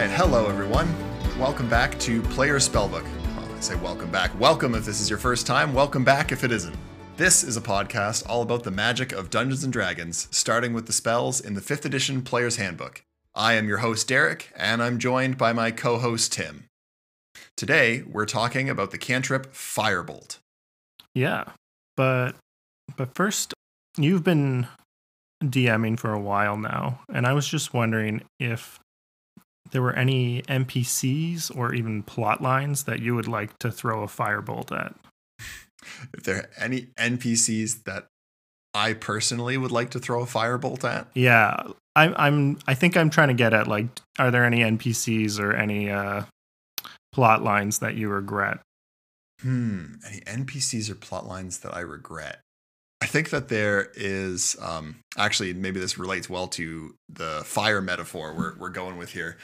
right, hello everyone. Welcome back to Player Spellbook. Well, I say welcome back. Welcome if this is your first time, welcome back if it isn't. This is a podcast all about the magic of Dungeons and Dragons, starting with the spells in the 5th edition Player's Handbook. I am your host, Derek, and I'm joined by my co host, Tim. Today, we're talking about the cantrip Firebolt. Yeah, but but first, you've been DMing for a while now, and I was just wondering if there were any NPCs or even plot lines that you would like to throw a firebolt at. If there are any NPCs that I personally would like to throw a firebolt at, Yeah, I, I'm. I think I'm trying to get at like, are there any NPCs or any uh, plot lines that you regret? Hmm. Any NPCs or plot lines that I regret? I think that there is um, actually maybe this relates well to the fire metaphor we're we're going with here.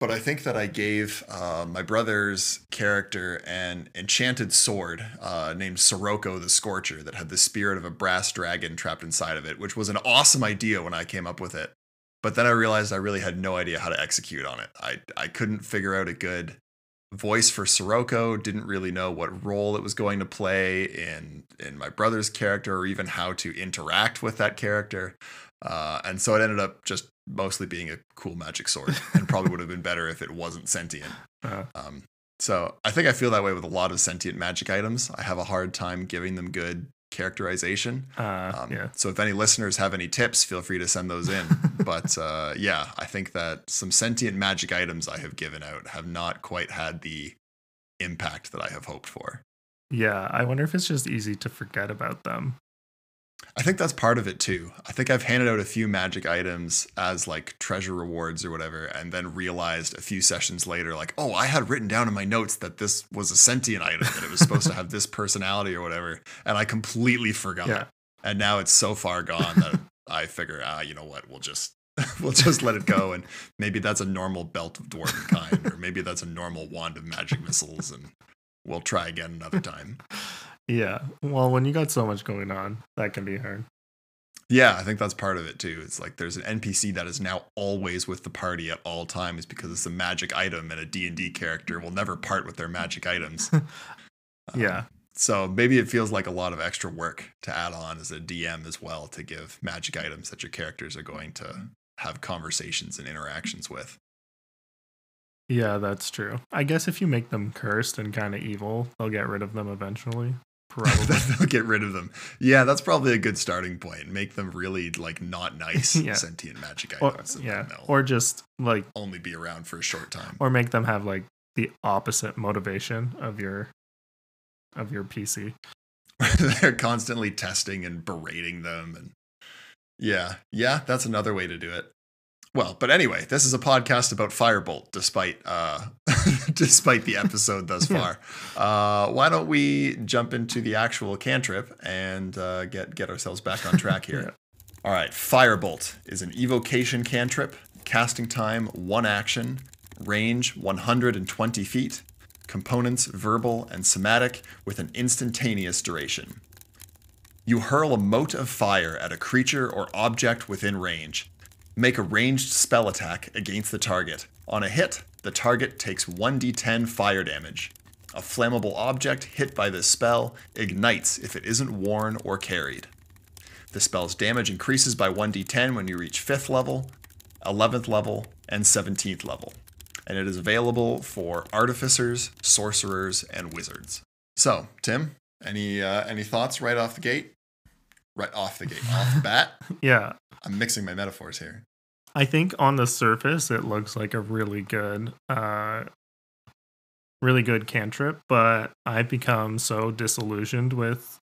But I think that I gave uh, my brother's character an enchanted sword uh, named Sirocco the Scorcher that had the spirit of a brass dragon trapped inside of it, which was an awesome idea when I came up with it. But then I realized I really had no idea how to execute on it. I, I couldn't figure out a good voice for Sirocco, didn't really know what role it was going to play in in my brother's character or even how to interact with that character. Uh, and so it ended up just mostly being a cool magic sword and probably would have been better if it wasn't sentient. Uh, Um, so I think I feel that way with a lot of sentient magic items. I have a hard time giving them good characterization. uh, Um, yeah, So if any listeners have any tips, feel free to send those in. but uh, yeah, I think that some sentient magic items I have given out have not quite had the impact that I have hoped for. yeah. I wonder if it's just easy to forget about them. I think that's part of it too. I think I've handed out a few magic items as like treasure rewards or whatever, and then realized a few sessions later, like, oh, I had written down in my notes that this was a sentient item, that it was supposed to have this personality or whatever, and I completely forgot. Yeah. And now it's so far gone that I figure, ah, you know what, we'll just we'll just let it go, and maybe that's a normal belt of dwarven kind, or maybe that's a normal wand of magic missiles, and we'll try again another time. Yeah. Well, when you got so much going on, that can be hard. Yeah, I think that's part of it too. It's like there's an NPC that is now always with the party at all times because it's a magic item and a D&D character will never part with their magic items. Um, Yeah. So maybe it feels like a lot of extra work to add on as a DM as well to give magic items that your characters are going to have conversations and interactions with. Yeah, that's true. I guess if you make them cursed and kind of evil, they'll get rid of them eventually. Probably. Get rid of them. Yeah, that's probably a good starting point. Make them really like not nice Yeah. sentient magic or, items. and yeah. Or just like, only be around for a short time. or make them have like the opposite motivation of your of your PC. they're constantly testing and berating them and yeah yeah that's another way to do it well but anyway this is a podcast about firebolt despite uh despite the episode thus far uh why don't we jump into the actual cantrip and uh get get ourselves back on track here Yeah. all right firebolt is an evocation cantrip casting time one action range 120 feet components verbal and somatic with an instantaneous duration you hurl a mote of fire at a creature or object within range. Make a ranged spell attack against the target. On a hit, the target takes 1d10 fire damage. A flammable object hit by this spell ignites if it isn't worn or carried. The spell's damage increases by 1d10 when you reach 5th level, 11th level, and 17th level. And it is available for artificers, sorcerers, and wizards. So, Tim, any uh, any thoughts right off the gate? Right off the gate, off the bat. Yeah. I'm mixing my metaphors here. I think on the surface it looks like a really good uh really good cantrip, but I've become so disillusioned with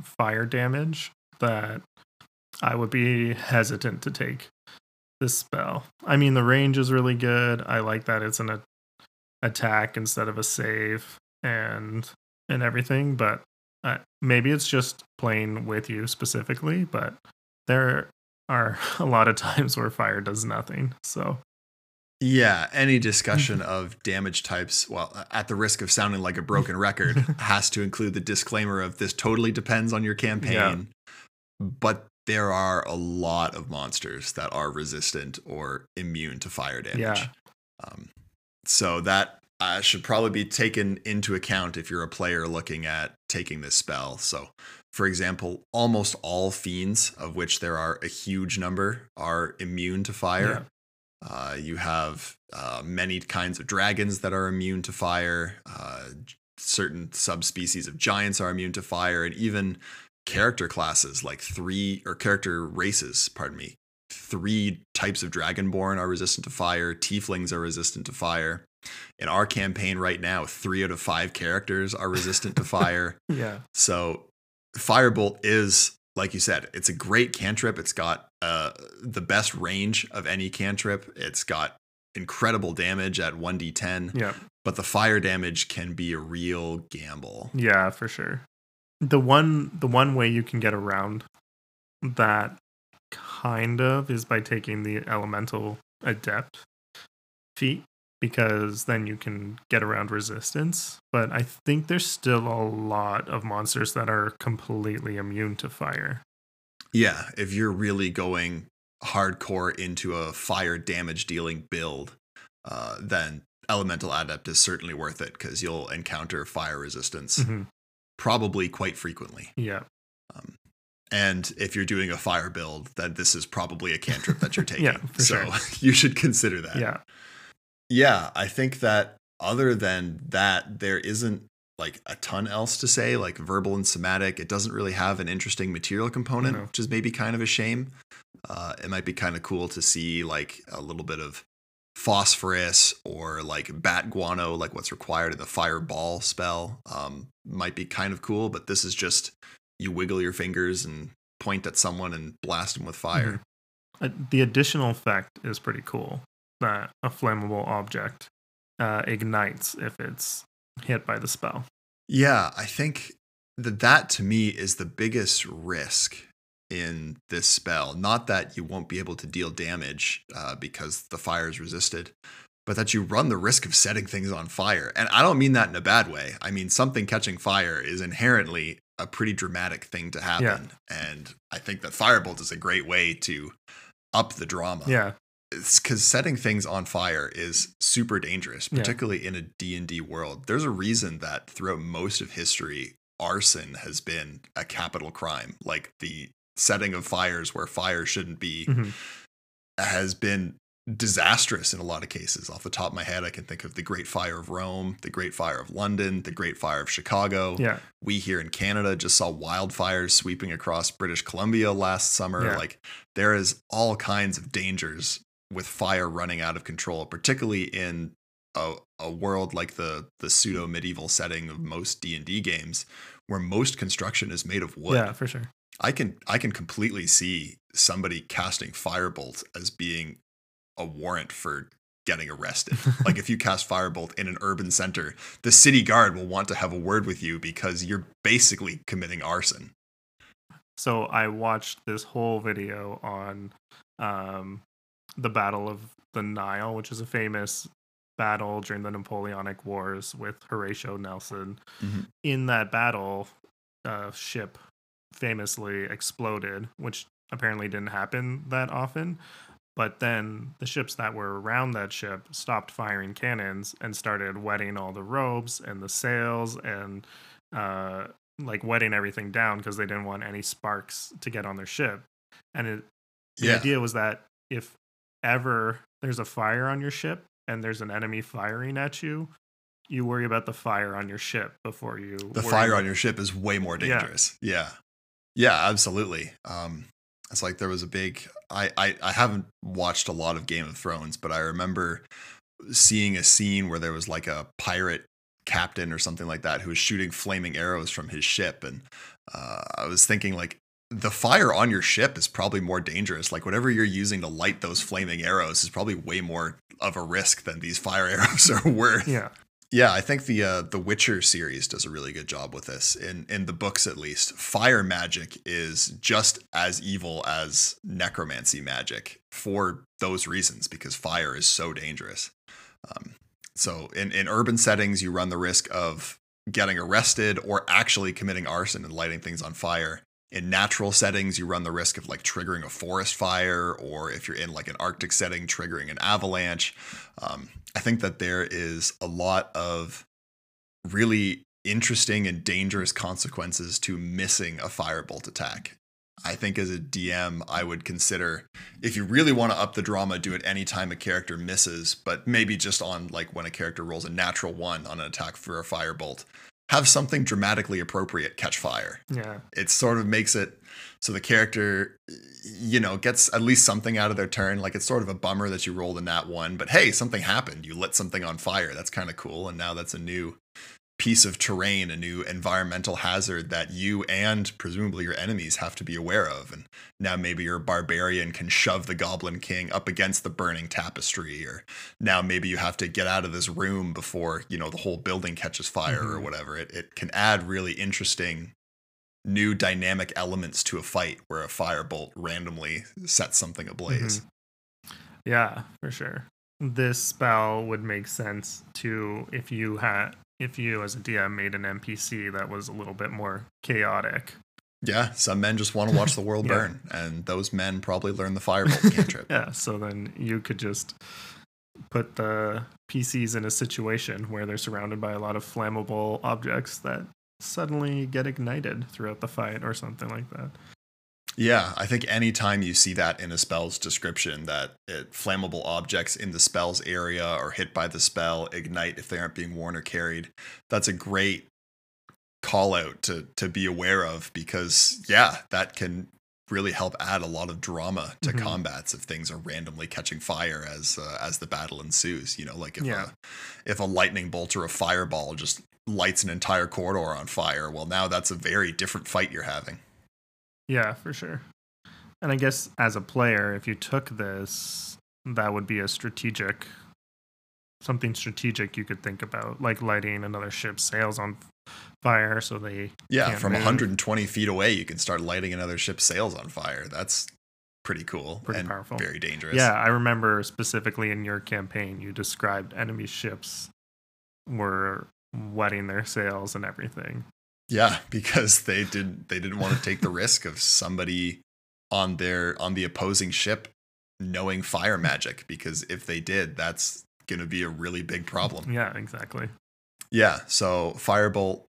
fire damage that I would be hesitant to take this spell. I mean the range is really good. I like that it's an a- attack instead of a save and and everything, but uh, maybe it's just playing with you specifically, but there are a lot of times where fire does nothing. So Yeah, any discussion of damage types, well, at the risk of sounding like a broken record, has to include the disclaimer of this totally depends on your campaign. But there are a lot of monsters that are resistant or immune to fire damage. Yeah. Um, so that uh, should probably be taken into account if you're a player looking at taking this spell. So, for example, almost all fiends, of which there are a huge number, are immune to fire. Uh, you have uh, many kinds of dragons that are immune to fire. Uh, certain subspecies of giants are immune to fire, and even character classes like three or character races, pardon me, three types of dragonborn are resistant to fire. Tieflings are resistant to fire. In our campaign right now, three out of five characters are resistant to fire. Yeah. So Firebolt is, like you said, it's a great cantrip. It's got uh, the best range of any cantrip. It's got incredible damage at 1d10, Yeah. but the fire damage can be a real gamble. Yeah, for sure. The one the one way you can get around that kind of is by taking the elemental adept feat because then you can get around resistance. But I think there's still a lot of monsters that are completely immune to fire. Yeah, if you're really going hardcore into a fire damage dealing build, uh, then Elemental Adept is certainly worth it because you'll encounter fire resistance Mhm. probably quite frequently. Yeah. Um, and if you're doing a fire build, then this is probably a cantrip that you're taking. Yeah, so sure. you should consider that. Yeah. Yeah, I think that other than that, there isn't like a ton else to say. Like verbal and somatic, it doesn't really have an interesting material component, No. which is maybe kind of a shame. Uh, it might be kind of cool to see like a little bit of phosphorus or like bat guano, like what's required in the fireball spell. Um, might be kind of cool, but this is just you wiggle your fingers and point at someone and blast them with fire. Uh, the additional effect is pretty cool that a flammable object uh, ignites if it's hit by the spell. Yeah, I think that that to me is the biggest risk in this spell. Not that you won't be able to deal damage uh, because the fire is resisted, but that you run the risk of setting things on fire. And I don't mean that in a bad way. I mean, something catching fire is inherently a pretty dramatic thing to happen. And I think that Firebolt is a great way to up the drama Yeah. Because setting things on fire is super dangerous Yeah. particularly in a d&d world there's a reason that throughout most of history arson has been a capital crime like the setting of fires where fire shouldn't be Mhm. has been disastrous in a lot of cases off the top of my head i can think of the great fire of rome the great fire of london the great fire of chicago Yeah. we here in Canada just saw wildfires sweeping across British Columbia last summer. Yeah. Like there is all kinds of dangers with fire running out of control, particularly in a, a world like the the pseudo medieval setting of most D and D games, where most construction is made of wood. Yeah, for sure. I can I can completely see somebody casting firebolt as being a warrant for getting arrested. like if you cast firebolt in an urban center, the city guard will want to have a word with you because you're basically committing arson. So I watched this whole video on um, the Battle of the Nile, which is a famous battle during the Napoleonic Wars with Horatio Nelson. Mhm. In that battle, a ship famously exploded, which apparently didn't happen that often. But then the ships that were around that ship stopped firing cannons and started wetting all the ropes and the sails and uh, like wetting everything down because they didn't want any sparks to get on their ship. And it, the Yeah. idea was that if ever there's a fire on your ship and there's an enemy firing at you, you worry about the fire on your ship before you The worry fire on your ship is way more Yeah. dangerous. Yeah. Yeah, absolutely. Um it's like there was a big I, I I haven't watched a lot of Game of Thrones, but I remember seeing a scene where there was like a pirate captain or something like that who was shooting flaming arrows from his ship and uh, I was thinking like the fire on your ship is probably more dangerous. Like whatever you're using to light those flaming arrows is probably way more of a risk than these fire arrows are worth. Yeah. Yeah, I think the uh, the Witcher series does a really good job with this. In in the books, at least, fire magic is just as evil as necromancy magic for those reasons, because fire is so dangerous. Um, so in in urban settings, you run the risk of getting arrested or actually committing arson and lighting things on fire. In natural settings, you run the risk of like triggering a forest fire, or if you're in like an Arctic setting, triggering an avalanche. Um, I think that there is a lot of really interesting and dangerous consequences to missing a firebolt attack. I think as a DM, I would consider if you really want to up the drama, do it anytime a character misses, but maybe just on like when a character rolls a natural one on an attack for a firebolt. Have something dramatically appropriate catch fire. Yeah. It sort of makes it so the character, you know, gets at least something out of their turn. Like it's sort of a bummer that you rolled in that one, but hey, something happened. You lit something on fire. That's kind of cool. And now that's a new piece of terrain, a new environmental hazard that you and presumably your enemies have to be aware of. And now maybe your barbarian can shove the Goblin King up against the burning tapestry, or now maybe you have to get out of this room before, you know, the whole building catches fire mm-hmm. or whatever. It, it can add really interesting new dynamic elements to a fight where a firebolt randomly sets something ablaze. Mm-hmm. Yeah, for sure. This spell would make sense to if you had if you as a DM made an NPC that was a little bit more chaotic. Yeah, some men just want to watch the world yeah. burn, and those men probably learn the firebolt cantrip. yeah, so then you could just put the PCs in a situation where they're surrounded by a lot of flammable objects that suddenly get ignited throughout the fight or something like that. Yeah, I think anytime you see that in a spell's description, that it, flammable objects in the spell's area are hit by the spell ignite if they aren't being worn or carried, that's a great call out to to be aware of because yeah, that can really help add a lot of drama to mm-hmm. combats if things are randomly catching fire as uh, as the battle ensues. You know, like if yeah. a, if a lightning bolt or a fireball just lights an entire corridor on fire, well, now that's a very different fight you're having. Yeah, for sure. And I guess as a player, if you took this, that would be a strategic something strategic you could think about, like lighting another ship's sails on fire so they Yeah, from move. 120 feet away you can start lighting another ship's sails on fire. That's pretty cool pretty and powerful. very dangerous. Yeah, I remember specifically in your campaign you described enemy ships were wetting their sails and everything. Yeah, because they did they didn't want to take the risk of somebody on their on the opposing ship knowing fire magic because if they did, that's going to be a really big problem. Yeah, exactly. Yeah, so firebolt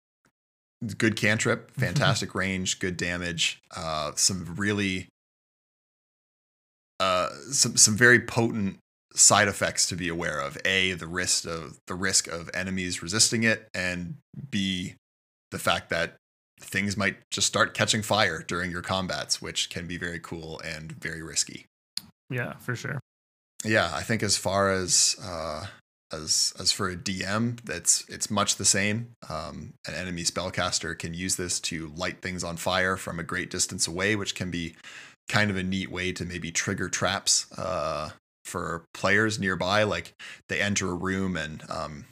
good cantrip, fantastic range, good damage, uh some really uh some some very potent side effects to be aware of. A, the risk of the risk of enemies resisting it and B, the fact that things might just start catching fire during your combats, which can be very cool and very risky. Yeah, for sure. Yeah, I think as far as uh, as as for a DM, that's it's much the same. Um, an enemy spellcaster can use this to light things on fire from a great distance away, which can be kind of a neat way to maybe trigger traps uh, for players nearby. Like they enter a room and um,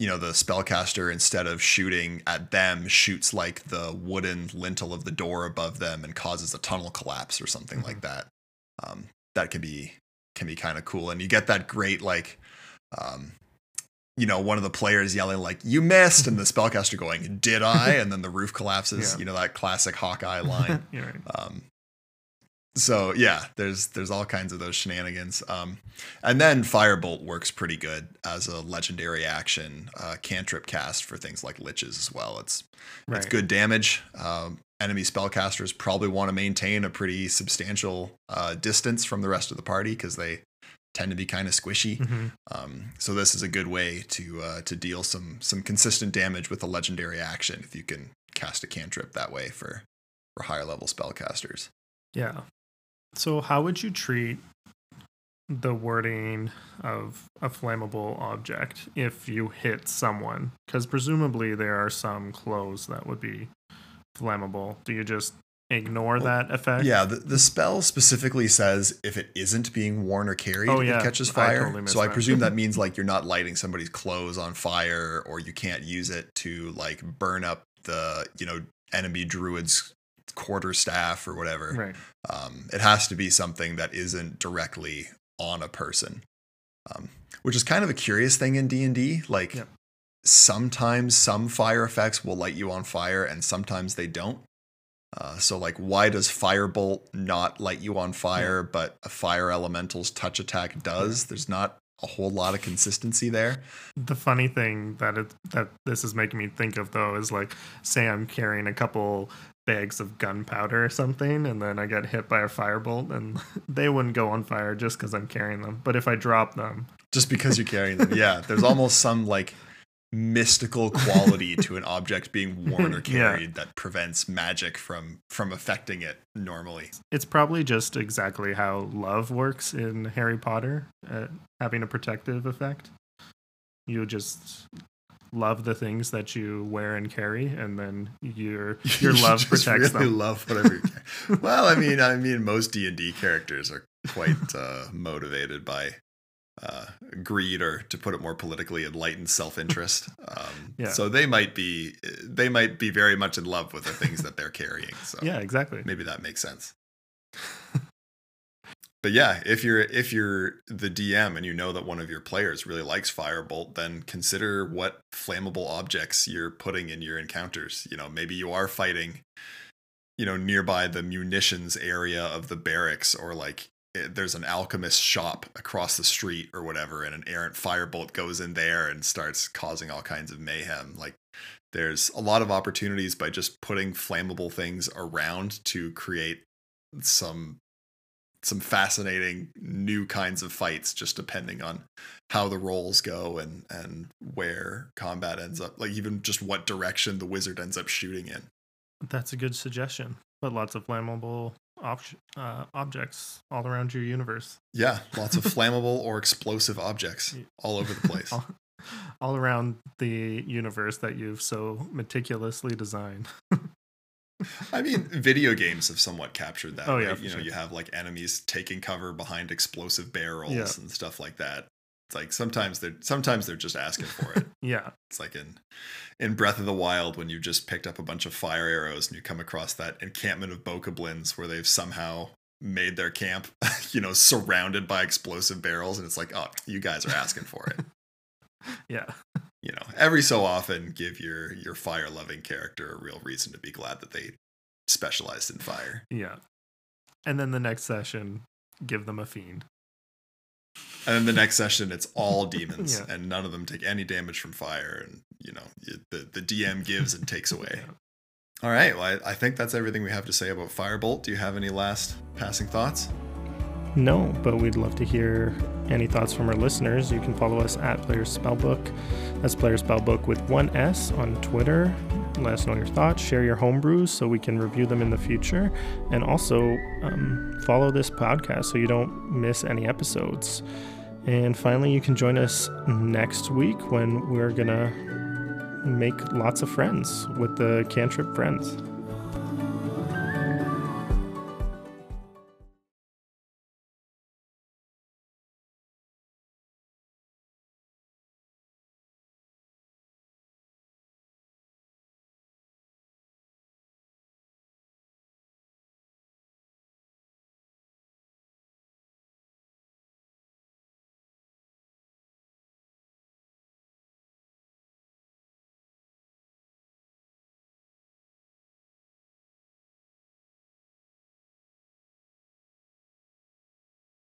you know the spellcaster instead of shooting at them shoots like the wooden lintel of the door above them and causes a tunnel collapse or something mm-hmm. like that um, that can be can be kind of cool and you get that great like um, you know one of the players yelling like you missed and the spellcaster going did i and then the roof collapses yeah. you know that classic hawkeye line right. um, so yeah, there's there's all kinds of those shenanigans. Um, and then Firebolt works pretty good as a legendary action uh, cantrip cast for things like liches as well. It's right. it's good damage. Um, enemy spellcasters probably want to maintain a pretty substantial uh, distance from the rest of the party because they tend to be kind of squishy. Mm-hmm. Um, so this is a good way to uh, to deal some some consistent damage with a legendary action if you can cast a cantrip that way for for higher level spellcasters. Yeah, so, how would you treat the wording of a flammable object if you hit someone? Because presumably there are some clothes that would be flammable. Do you just ignore well, that effect? Yeah, the, the spell specifically says if it isn't being worn or carried, oh, yeah. it catches fire. I totally so I presume that means like you're not lighting somebody's clothes on fire or you can't use it to like burn up the, you know, enemy druid's quarter staff or whatever. Right. Um, it has to be something that isn't directly on a person, um, which is kind of a curious thing in D and D. Like sometimes some fire effects will light you on fire, and sometimes they don't. Uh, so, like, why does Firebolt not light you on fire, but a fire elemental's touch attack does? There's not a whole lot of consistency there. The funny thing that it, that this is making me think of though is like, say I'm carrying a couple bags of gunpowder or something, and then I get hit by a firebolt, and they wouldn't go on fire just because I'm carrying them. But if I drop them, just because you're carrying them, yeah, there's almost some like mystical quality to an object being worn or carried yeah. that prevents magic from from affecting it normally. It's probably just exactly how love works in Harry Potter, uh, having a protective effect. You just love the things that you wear and carry, and then your your love protects really them. Love whatever. You carry. well, I mean, I mean, most D and D characters are quite uh, motivated by uh, greed, or to put it more politically, enlightened self-interest. Um, yeah. So they might be they might be very much in love with the things that they're carrying. So yeah, exactly. Maybe that makes sense. But yeah, if you're if you're the DM and you know that one of your players really likes Firebolt, then consider what flammable objects you're putting in your encounters. You know, maybe you are fighting you know nearby the munitions area of the barracks or like Eh, there's an alchemist shop across the street or whatever and an errant firebolt goes in there and starts causing all kinds of mayhem like there's a lot of opportunities by just putting flammable things around to create some some fascinating new kinds of fights just depending on how the rolls go and and where combat ends up like even just what direction the wizard ends up shooting in that's a good suggestion but lots of flammable ob- uh, objects all around your universe. Yeah, lots of flammable or explosive objects all over the place. all, all around the universe that you've so meticulously designed. I mean, video games have somewhat captured that. Oh yeah, you know, sure. you have like enemies taking cover behind explosive barrels yeah. and stuff like that. It's like sometimes they're sometimes they're just asking for it. yeah. It's like in in Breath of the Wild when you just picked up a bunch of fire arrows and you come across that encampment of bokoblins where they've somehow made their camp, you know, surrounded by explosive barrels and it's like, "Oh, you guys are asking for it." yeah. You know, every so often give your your fire-loving character a real reason to be glad that they specialized in fire. Yeah. And then the next session, give them a fiend. And then the next session, it's all demons, yeah. and none of them take any damage from fire. And you know, the the DM gives and takes away. Yeah. All right. Well, I, I think that's everything we have to say about Firebolt. Do you have any last passing thoughts? No, but we'd love to hear any thoughts from our listeners. You can follow us at Players Spellbook. That's Players Spellbook with one S on Twitter. Let us know your thoughts. Share your homebrews so we can review them in the future. And also um, follow this podcast so you don't miss any episodes. And finally, you can join us next week when we're going to make lots of friends with the Cantrip Friends.